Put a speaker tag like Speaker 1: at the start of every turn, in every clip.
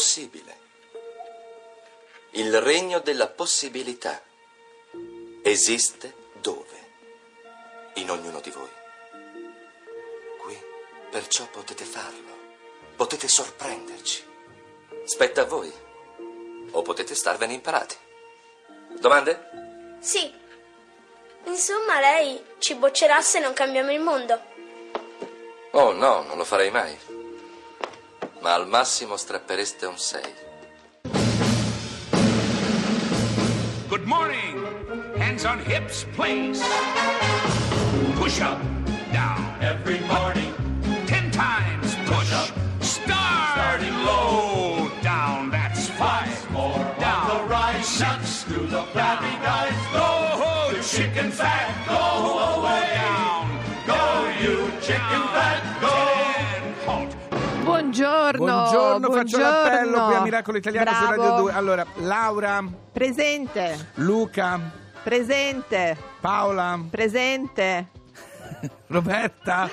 Speaker 1: possibile. Il regno della possibilità esiste dove? In ognuno di voi. Qui, perciò potete farlo. Potete sorprenderci. Spetta a voi. O potete starvene imparati. Domande?
Speaker 2: Sì. Insomma, lei ci boccerà se non cambiamo il mondo.
Speaker 1: Oh no, non lo farei mai. Ma al massimo strappereste un 6.
Speaker 3: Good morning. Hands on hips, please. Push up, down.
Speaker 4: Every morning,
Speaker 5: Buongiorno.
Speaker 6: Buongiorno, faccio l'appello qui a Miracolo Italiano su
Speaker 5: Bravo.
Speaker 6: Radio 2. Allora, Laura,
Speaker 5: Presente,
Speaker 6: Luca,
Speaker 5: presente,
Speaker 6: Paola,
Speaker 5: presente.
Speaker 6: Roberta.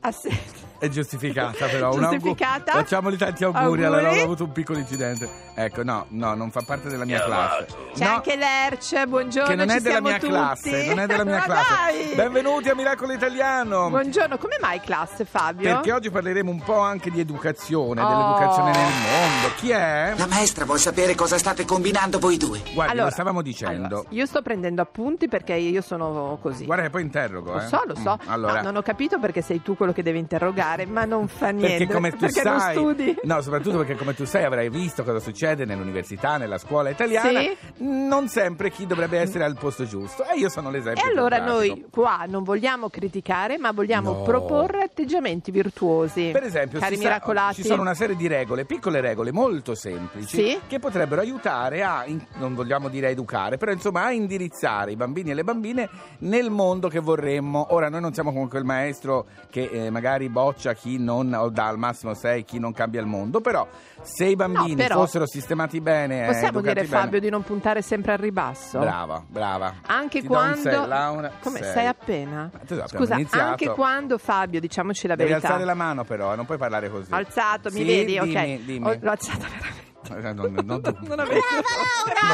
Speaker 5: Assente.
Speaker 6: È giustificata però.
Speaker 5: Giustificata?
Speaker 6: Facciamoli tanti auguri,
Speaker 5: Auguri.
Speaker 6: Laura ha avuto un piccolo incidente. Ecco, no, no, non fa parte della mia classe.
Speaker 5: C'è
Speaker 6: No,
Speaker 5: anche l'Erce, buongiorno,
Speaker 6: che non
Speaker 5: ci
Speaker 6: è della mia
Speaker 5: tutti.
Speaker 6: classe, non è della mia classe.
Speaker 5: dai!
Speaker 6: Benvenuti a Miracolo Italiano.
Speaker 5: Buongiorno, come mai classe Fabio?
Speaker 6: Perché oggi parleremo un po' anche di educazione,
Speaker 5: Oh.
Speaker 6: dell'educazione nel mondo. Chi è?
Speaker 7: La maestra vuol sapere cosa state combinando voi due.
Speaker 6: Guardi,
Speaker 5: Allora,
Speaker 6: lo stavamo dicendo.
Speaker 5: allora, io sto prendendo appunti perché io sono così.
Speaker 6: Guarda che poi interrogo,
Speaker 5: Lo
Speaker 6: eh.
Speaker 5: so, lo so.
Speaker 6: Mm, Allora,
Speaker 5: No, non ho capito perché sei tu quello che deve interrogare, ma non fa niente.
Speaker 6: Perché come tu
Speaker 5: perché non
Speaker 6: sai,
Speaker 5: studi.
Speaker 6: no, soprattutto perché come tu sai avrai visto cosa succede nell'università, nella scuola italiana.
Speaker 5: Sì.
Speaker 6: Non sempre chi dovrebbe essere al posto giusto. E io sono l'esempio.
Speaker 5: E allora noi qua non vogliamo criticare, ma vogliamo
Speaker 6: No.
Speaker 5: proporre atteggiamenti virtuosi.
Speaker 6: Per esempio,
Speaker 5: cari
Speaker 6: si sa-
Speaker 5: miracolati.
Speaker 6: ci sono una serie di regole, piccole regole molto semplici,
Speaker 5: Sì.
Speaker 6: che potrebbero aiutare a, in- non vogliamo dire a educare, però insomma a indirizzare i bambini e le bambine nel mondo che vorremmo. Ora, noi non siamo come quel maestro che eh, magari boccia chi non, o dà al massimo 6 chi non cambia il mondo, però se i bambini
Speaker 5: No, però-
Speaker 6: fossero sistemati bene, eh,
Speaker 5: Possiamo dire,
Speaker 6: bene-
Speaker 5: Fabio, di non puntare sempre al ribasso?
Speaker 6: Brava, brava.
Speaker 5: Anche
Speaker 6: Ti
Speaker 5: quando.
Speaker 6: sei, Laura,
Speaker 5: Come
Speaker 6: sei.
Speaker 5: sei appena?
Speaker 6: Tu abbiamo
Speaker 5: Scusa, anche quando Fabio, diciamoci la
Speaker 6: Devi
Speaker 5: verità.
Speaker 6: alzare la mano però, eh, non puoi parlare così.
Speaker 5: Alzato, mi
Speaker 6: Sì,
Speaker 5: vedi? ok.
Speaker 6: dimmi, dimmi.
Speaker 5: Ho- l'ho alzata veramente.
Speaker 6: Eh, Non, non, non,
Speaker 5: Non avevo.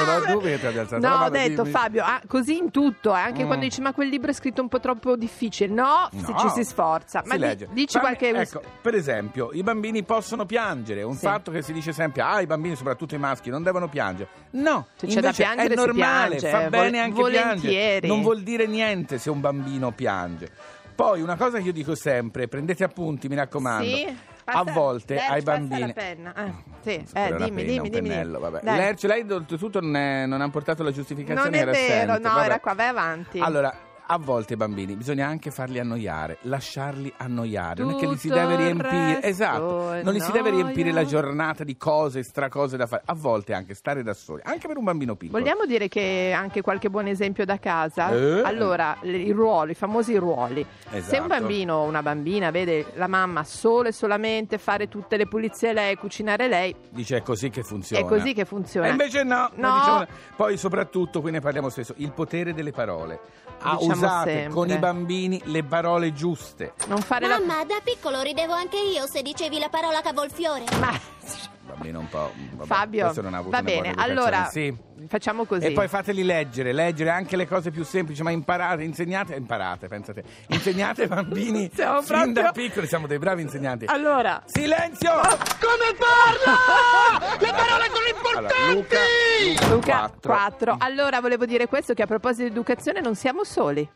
Speaker 6: non ho dubbi che ti abbia alzato la
Speaker 5: No, ho detto
Speaker 6: dimmi.
Speaker 5: Fabio, ah, così in tutto, eh, anche
Speaker 6: Mm.
Speaker 5: quando dici ma quel libro è scritto un po' troppo difficile. No,
Speaker 6: No.
Speaker 5: se ci si sforza. Ma
Speaker 6: Si
Speaker 5: di-
Speaker 6: legge.
Speaker 5: dici
Speaker 6: Fammi-
Speaker 5: qualche
Speaker 6: Ecco, per esempio, i bambini possono piangere. Un
Speaker 5: Sì.
Speaker 6: fatto che si dice sempre, ah, i bambini, soprattutto i maschi, non devono piangere. No,
Speaker 5: Se c'è da piangere,
Speaker 6: è
Speaker 5: si
Speaker 6: normale,
Speaker 5: piange,
Speaker 6: fa
Speaker 5: vol-
Speaker 6: bene anche
Speaker 5: volentieri.
Speaker 6: piangere. Non vuol dire niente se un bambino piange. Poi una cosa che io dico sempre, prendete appunti, mi raccomando.
Speaker 5: Sì?
Speaker 6: A volte
Speaker 5: Lerch,
Speaker 6: ai bambini
Speaker 5: penna. Eh, sì,
Speaker 6: Sapere
Speaker 5: eh,
Speaker 6: una
Speaker 5: dimmi,
Speaker 6: penna,
Speaker 5: dimmi, dimmi.
Speaker 6: vabbè. Lerch, lei oltretutto non, è- non ha portato la giustificazione
Speaker 5: Non è
Speaker 6: era
Speaker 5: vero,
Speaker 6: assente,
Speaker 5: no,
Speaker 6: vabbè.
Speaker 5: era qua, vai avanti.
Speaker 6: Allora, a volte i bambini bisogna anche farli annoiare, lasciarli annoiare, non è che li si deve riempire, esatto, non li si deve riempire la giornata di cose, stracose da fare, a volte anche stare da soli, anche per un bambino piccolo.
Speaker 5: Vogliamo dire che anche qualche buon esempio da casa?
Speaker 6: Eh?
Speaker 5: Allora, i ruoli, i famosi ruoli. Se
Speaker 6: Esatto.
Speaker 5: un bambino o una bambina vede la mamma solo e solamente fare tutte le pulizie lei, cucinare lei,
Speaker 6: Dice è così che funziona.
Speaker 5: è così che funziona.
Speaker 6: E invece no,
Speaker 5: No.
Speaker 6: diciamo- poi soprattutto, qui ne parliamo spesso, il potere delle parole. Ah,
Speaker 5: Diciamo
Speaker 6: usate
Speaker 5: sempre.
Speaker 6: con i bambini le parole giuste.
Speaker 5: Non fare la...
Speaker 8: Mamma, da piccolo ridevo anche io se dicevi la parola cavolfiore.
Speaker 5: Ma-
Speaker 6: Il bambino un po'... vabbè,
Speaker 5: Fabio,
Speaker 6: questo non ha avuto
Speaker 5: va bene, allora
Speaker 6: Sì.
Speaker 5: facciamo così.
Speaker 6: E poi fateli leggere, leggere anche le cose più semplici, ma imparate, insegnate, imparate, pensate, insegnate ai bambini
Speaker 5: Siamo
Speaker 6: fin
Speaker 5: proprio-
Speaker 6: da piccoli, siamo dei bravi insegnanti.
Speaker 5: Allora,
Speaker 6: Silenzio!
Speaker 3: Come parla? Le parole sono importanti!
Speaker 6: Allora, Luca,
Speaker 5: Luca,
Speaker 6: quattro.
Speaker 5: 4. Allora, volevo dire questo, che a proposito di educazione non siamo soli.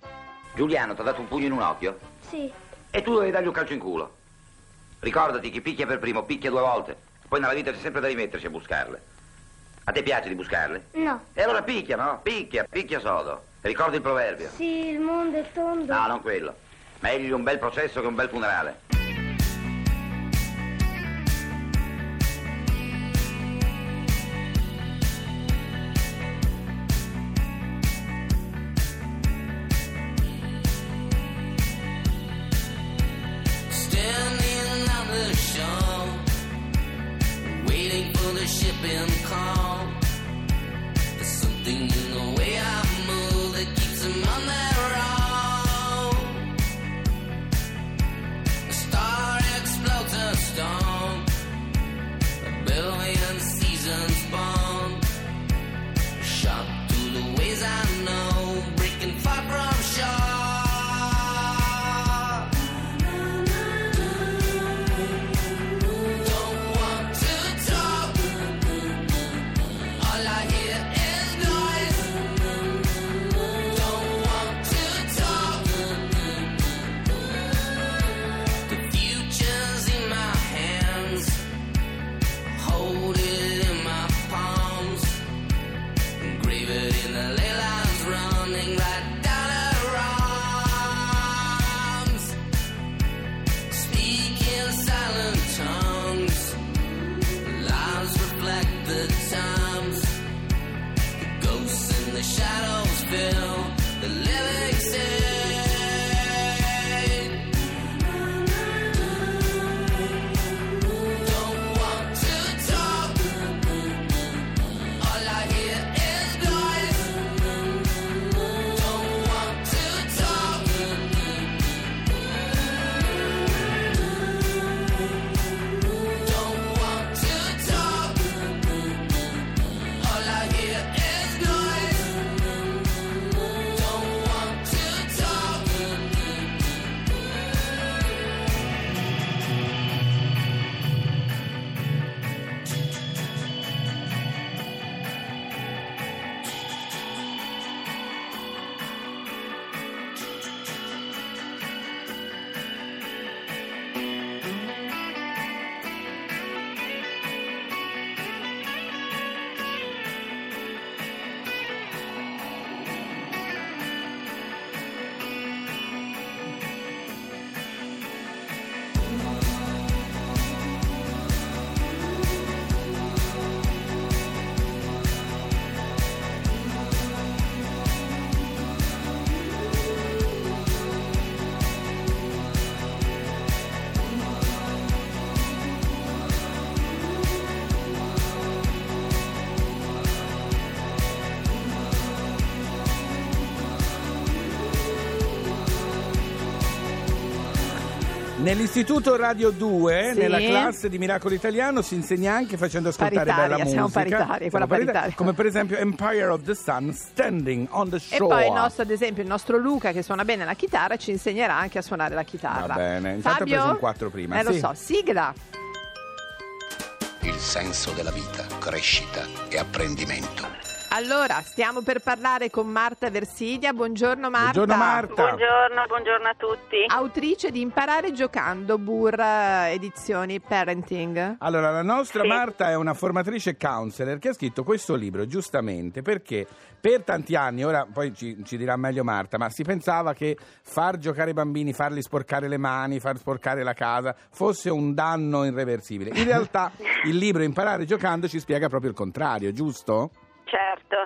Speaker 9: Giuliano ti ha dato un pugno in un occhio
Speaker 2: Sì.
Speaker 9: e tu dovevi dargli un calcio in culo. Ricordati, chi picchia per primo picchia due volte. Poi nella vita c'è sempre da rimettersi a buscarle. A te piace di buscarle?
Speaker 2: No.
Speaker 9: E allora picchia, no? Picchia, picchia sodo. Ricordi il proverbio?
Speaker 2: Sì, il mondo è tondo.
Speaker 9: No, non quello. Meglio un bel processo che un bel funerale.
Speaker 6: Nell'istituto Radio 2,
Speaker 5: Sì.
Speaker 6: nella classe di Miracolo Italiano, si insegna anche facendo ascoltare
Speaker 5: Paritaria,
Speaker 6: bella
Speaker 5: siamo
Speaker 6: musica.
Speaker 5: paritari, quella
Speaker 6: Siamo paritari,
Speaker 5: paritaria.
Speaker 6: Come per esempio Empire of the Sun, Standing on the
Speaker 5: E
Speaker 6: Shore.
Speaker 5: poi il nostro, ad esempio, il nostro Luca che suona bene la chitarra ci insegnerà anche a suonare la chitarra.
Speaker 6: Va bene, intanto ha
Speaker 5: Fabio?
Speaker 6: preso un 4 prima,
Speaker 5: Eh, lo
Speaker 6: sì.
Speaker 5: so, sigla.
Speaker 10: Il senso della vita, crescita e apprendimento.
Speaker 5: Allora, stiamo per parlare con Marta Versilia. Buongiorno Marta.
Speaker 6: Buongiorno Marta.
Speaker 11: Buongiorno, buongiorno a tutti.
Speaker 5: Autrice di Imparare giocando, Burra Edizioni Parenting.
Speaker 6: Allora, la nostra
Speaker 11: Sì.
Speaker 6: Marta è una formatrice counselor che ha scritto questo libro giustamente perché per tanti anni, ora poi ci, ci dirà meglio Marta, ma si pensava che far giocare i bambini, farli sporcare le mani, far sporcare la casa fosse un danno irreversibile. In realtà il libro Imparare giocando ci spiega proprio il contrario, giusto?
Speaker 11: Certo.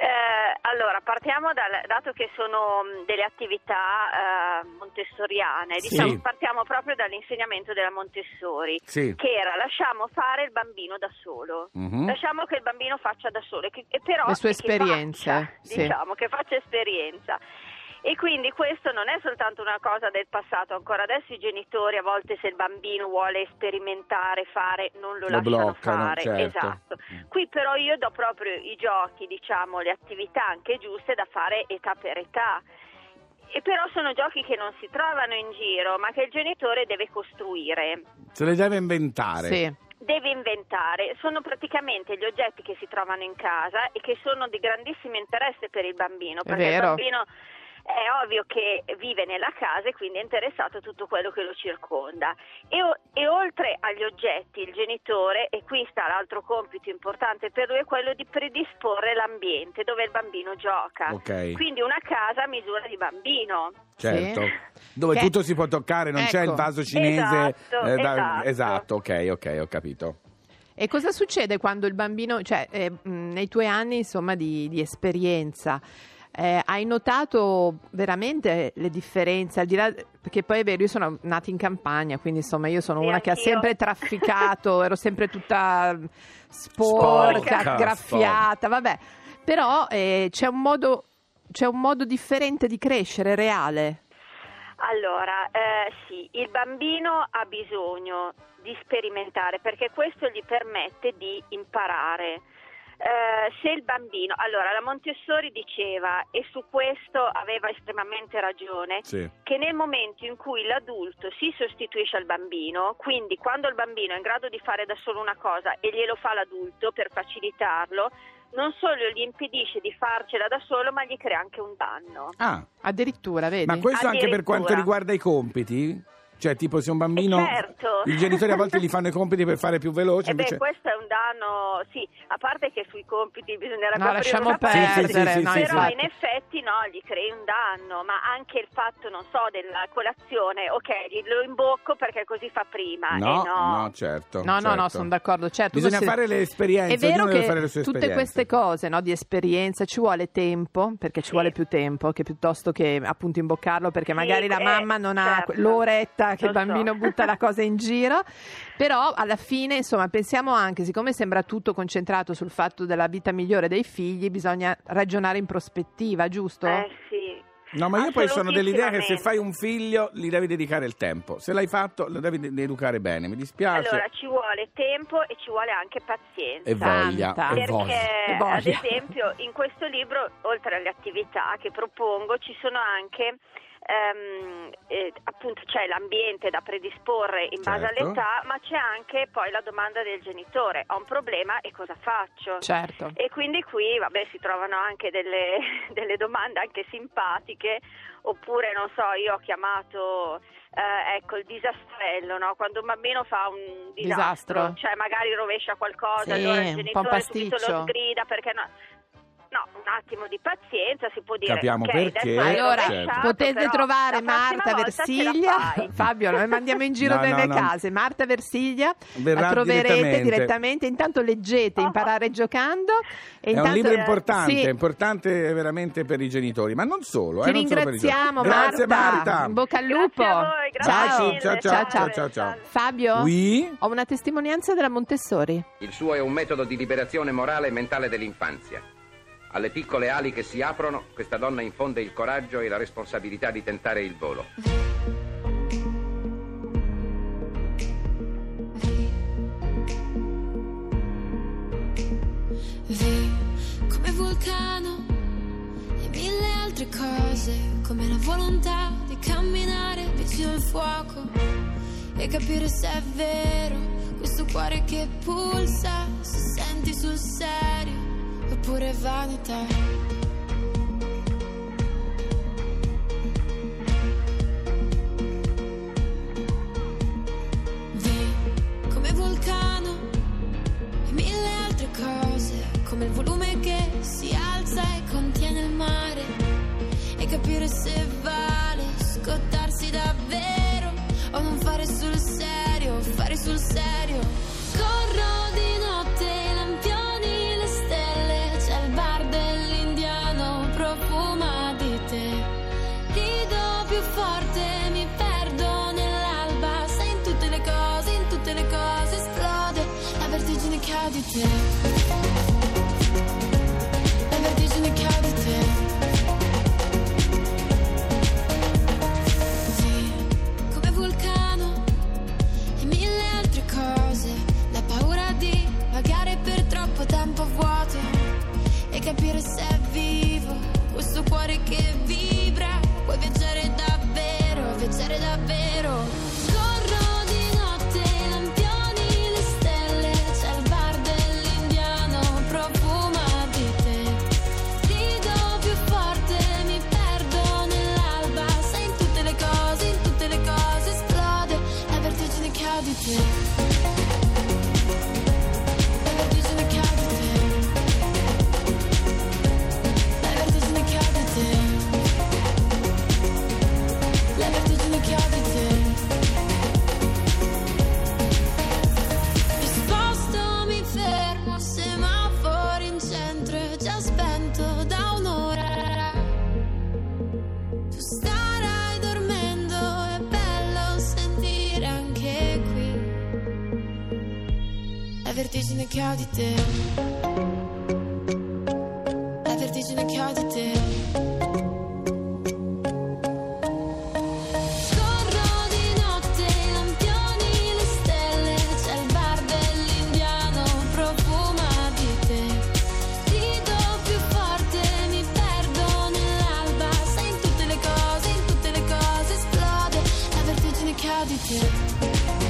Speaker 11: Eh, allora, partiamo dal dato che sono mh, delle attività eh, montessoriane,
Speaker 6: Sì.
Speaker 11: diciamo, partiamo proprio dall'insegnamento della Montessori,
Speaker 6: Sì.
Speaker 11: che era lasciamo fare il bambino da solo,
Speaker 6: Mhm.
Speaker 11: lasciamo che il bambino faccia da solo, che- e però
Speaker 5: Le sue
Speaker 11: che
Speaker 5: esperienze,
Speaker 11: faccia,
Speaker 5: sì.
Speaker 11: diciamo, che faccia esperienza. E quindi questo non è soltanto una cosa del passato, ancora adesso i genitori a volte se il bambino vuole sperimentare, fare, non lo,
Speaker 6: Lo
Speaker 11: lasciano
Speaker 6: bloccano,
Speaker 11: fare.
Speaker 6: certo.
Speaker 11: Esatto. Qui però io do proprio i giochi, diciamo, le attività anche giuste da fare età per età. E però sono giochi che non si trovano in giro, ma che il genitore deve costruire.
Speaker 6: Se le deve inventare.
Speaker 5: Sì.
Speaker 11: Deve inventare, sono praticamente gli oggetti che si trovano in casa e che sono di grandissimo interesse per il bambino, perché il bambino è ovvio che vive nella casa e quindi è interessato a tutto quello che lo circonda. E, e oltre agli oggetti, il genitore, e qui sta l'altro compito importante per lui, è quello di predisporre l'ambiente dove il bambino gioca.
Speaker 6: Ok.
Speaker 11: Quindi una casa a misura di bambino.
Speaker 6: Certo,
Speaker 5: Sì.
Speaker 6: dove
Speaker 5: Che-
Speaker 6: tutto si può toccare, non c'è
Speaker 5: Ecco.
Speaker 6: il vaso cinese.
Speaker 11: Esatto,
Speaker 6: da-
Speaker 11: esatto.
Speaker 6: esatto, ok, ok, ho capito.
Speaker 5: E cosa succede quando il bambino, cioè eh, nei tuoi anni insomma di, di esperienza, eh, hai notato veramente le differenze? Al di là, perché poi è vero, io sono nata in campagna, quindi insomma io sono
Speaker 11: Sì,
Speaker 5: una che ha sempre trafficato, ero sempre tutta sporca,
Speaker 6: Sporca,
Speaker 5: graffiata, vabbè. Però eh, c'è, un modo, c'è un modo differente di crescere, reale.
Speaker 11: Allora, eh, sì, il bambino ha bisogno di sperimentare perché questo gli permette di imparare. Eh, se il bambino, allora la Montessori diceva, e su questo aveva estremamente ragione,
Speaker 6: Sì.
Speaker 11: che nel momento in cui l'adulto si sostituisce al bambino, quindi quando il bambino è in grado di fare da solo una cosa e glielo fa l'adulto per facilitarlo, non solo gli impedisce di farcela da solo, ma gli crea anche un danno.
Speaker 6: Ah,
Speaker 5: Addirittura, vedi?
Speaker 6: ma questo anche per quanto riguarda i compiti? Cioè, tipo, se un bambino.
Speaker 11: certo.
Speaker 6: I genitori a volte gli fanno i compiti per fare più veloce.
Speaker 11: E beh,
Speaker 6: invece...
Speaker 11: questo è un danno, sì, a parte che sui compiti bisognerebbe
Speaker 5: No, lasciamo
Speaker 11: una
Speaker 5: perdere,
Speaker 11: pagina,
Speaker 6: Sì, sì, sì, sì,
Speaker 11: però
Speaker 6: sì.
Speaker 11: in effetti no, gli crei un danno, ma anche il fatto, non so, della colazione, ok, lo imbocco perché così fa prima.
Speaker 6: No,
Speaker 11: eh, no.
Speaker 6: no, certo.
Speaker 5: No, no, no,
Speaker 6: certo.
Speaker 5: sono d'accordo. Certo,
Speaker 6: Bisogna fare le esperienze.
Speaker 5: È vero
Speaker 6: ognuno deve
Speaker 5: che
Speaker 6: fare le sue
Speaker 5: tutte queste cose no, di esperienza ci vuole tempo, perché ci vuole più tempo che piuttosto che appunto imboccarlo, perché magari la
Speaker 11: eh,
Speaker 5: mamma non ha
Speaker 11: certo.
Speaker 5: Che
Speaker 11: Lo
Speaker 5: il bambino
Speaker 11: so.
Speaker 5: butta la cosa in giro. Però alla fine, insomma, pensiamo anche, siccome sembra tutto concentrato sul fatto della vita migliore dei figli, bisogna ragionare in prospettiva, giusto?
Speaker 11: Eh sì.
Speaker 6: No, ma io poi sono dell'idea che se fai un figlio gli devi dedicare il tempo. Se l'hai fatto, lo devi de- educare bene. Mi dispiace.
Speaker 11: Allora, ci vuole tempo e ci vuole anche pazienza.
Speaker 6: e voglia,
Speaker 5: Tanta.
Speaker 6: e
Speaker 11: Perché,
Speaker 6: voglia.
Speaker 5: E voglia.
Speaker 11: ad esempio, in questo libro, oltre alle attività che propongo, ci sono anche ehm, eh, appunto c'è l'ambiente da predisporre in base
Speaker 6: Certo.
Speaker 11: all'età, ma c'è anche poi la domanda del genitore: ho un problema e cosa faccio?
Speaker 5: Certo.
Speaker 11: E quindi qui vabbè, si trovano anche delle, delle domande anche simpatiche, oppure non so, io ho chiamato eh, ecco il disastrello, no? quando un bambino fa un disastro,
Speaker 5: Disastro.
Speaker 11: cioè magari rovescia qualcosa,
Speaker 5: Sì,
Speaker 11: allora il genitore subito lo sgrida perché no. No, un attimo di pazienza, si può dire.
Speaker 6: Capiamo
Speaker 11: ok,
Speaker 6: perché,
Speaker 5: Allora,
Speaker 11: rovesciato,
Speaker 5: potete
Speaker 11: però
Speaker 5: trovare Marta Versiglia. Fabio, noi mandiamo in giro
Speaker 6: No,
Speaker 5: nelle
Speaker 6: no, no.
Speaker 5: case. Marta Versiglia
Speaker 6: Verrà
Speaker 5: la troverete
Speaker 6: direttamente.
Speaker 5: direttamente. Intanto leggete, imparare giocando. E
Speaker 6: È un
Speaker 5: intanto,
Speaker 6: libro importante,
Speaker 5: Sì.
Speaker 6: importante veramente per i genitori, ma non solo.
Speaker 5: Ti
Speaker 6: eh, non solo
Speaker 5: ringraziamo
Speaker 6: genitori. Grazie
Speaker 5: Marta.
Speaker 6: Marta.
Speaker 5: In bocca al lupo.
Speaker 11: Grazie a voi, grazie
Speaker 5: ciao.
Speaker 11: mille,
Speaker 6: ciao, ciao, ciao, ciao, ciao.
Speaker 5: Fabio,
Speaker 6: Oui?
Speaker 5: ho una testimonianza della Montessori.
Speaker 12: Il suo è un metodo di liberazione morale e mentale dell'infanzia. Alle piccole ali che si aprono, questa donna infonde il coraggio e la responsabilità di tentare il volo.
Speaker 13: Vi come vulcano e mille altre cose, come la volontà di camminare vicino al fuoco e capire se è vero questo cuore che pulsa, se senti sul serio oppure vanità. Vi come vulcano e mille altre cose, come il volume che si alza e contiene il mare, e capire se vale scottarsi davvero o non fare sul serio, fare sul serio. Vertigine vertigine che ho di te. La vertigine che ho di te. Di notte,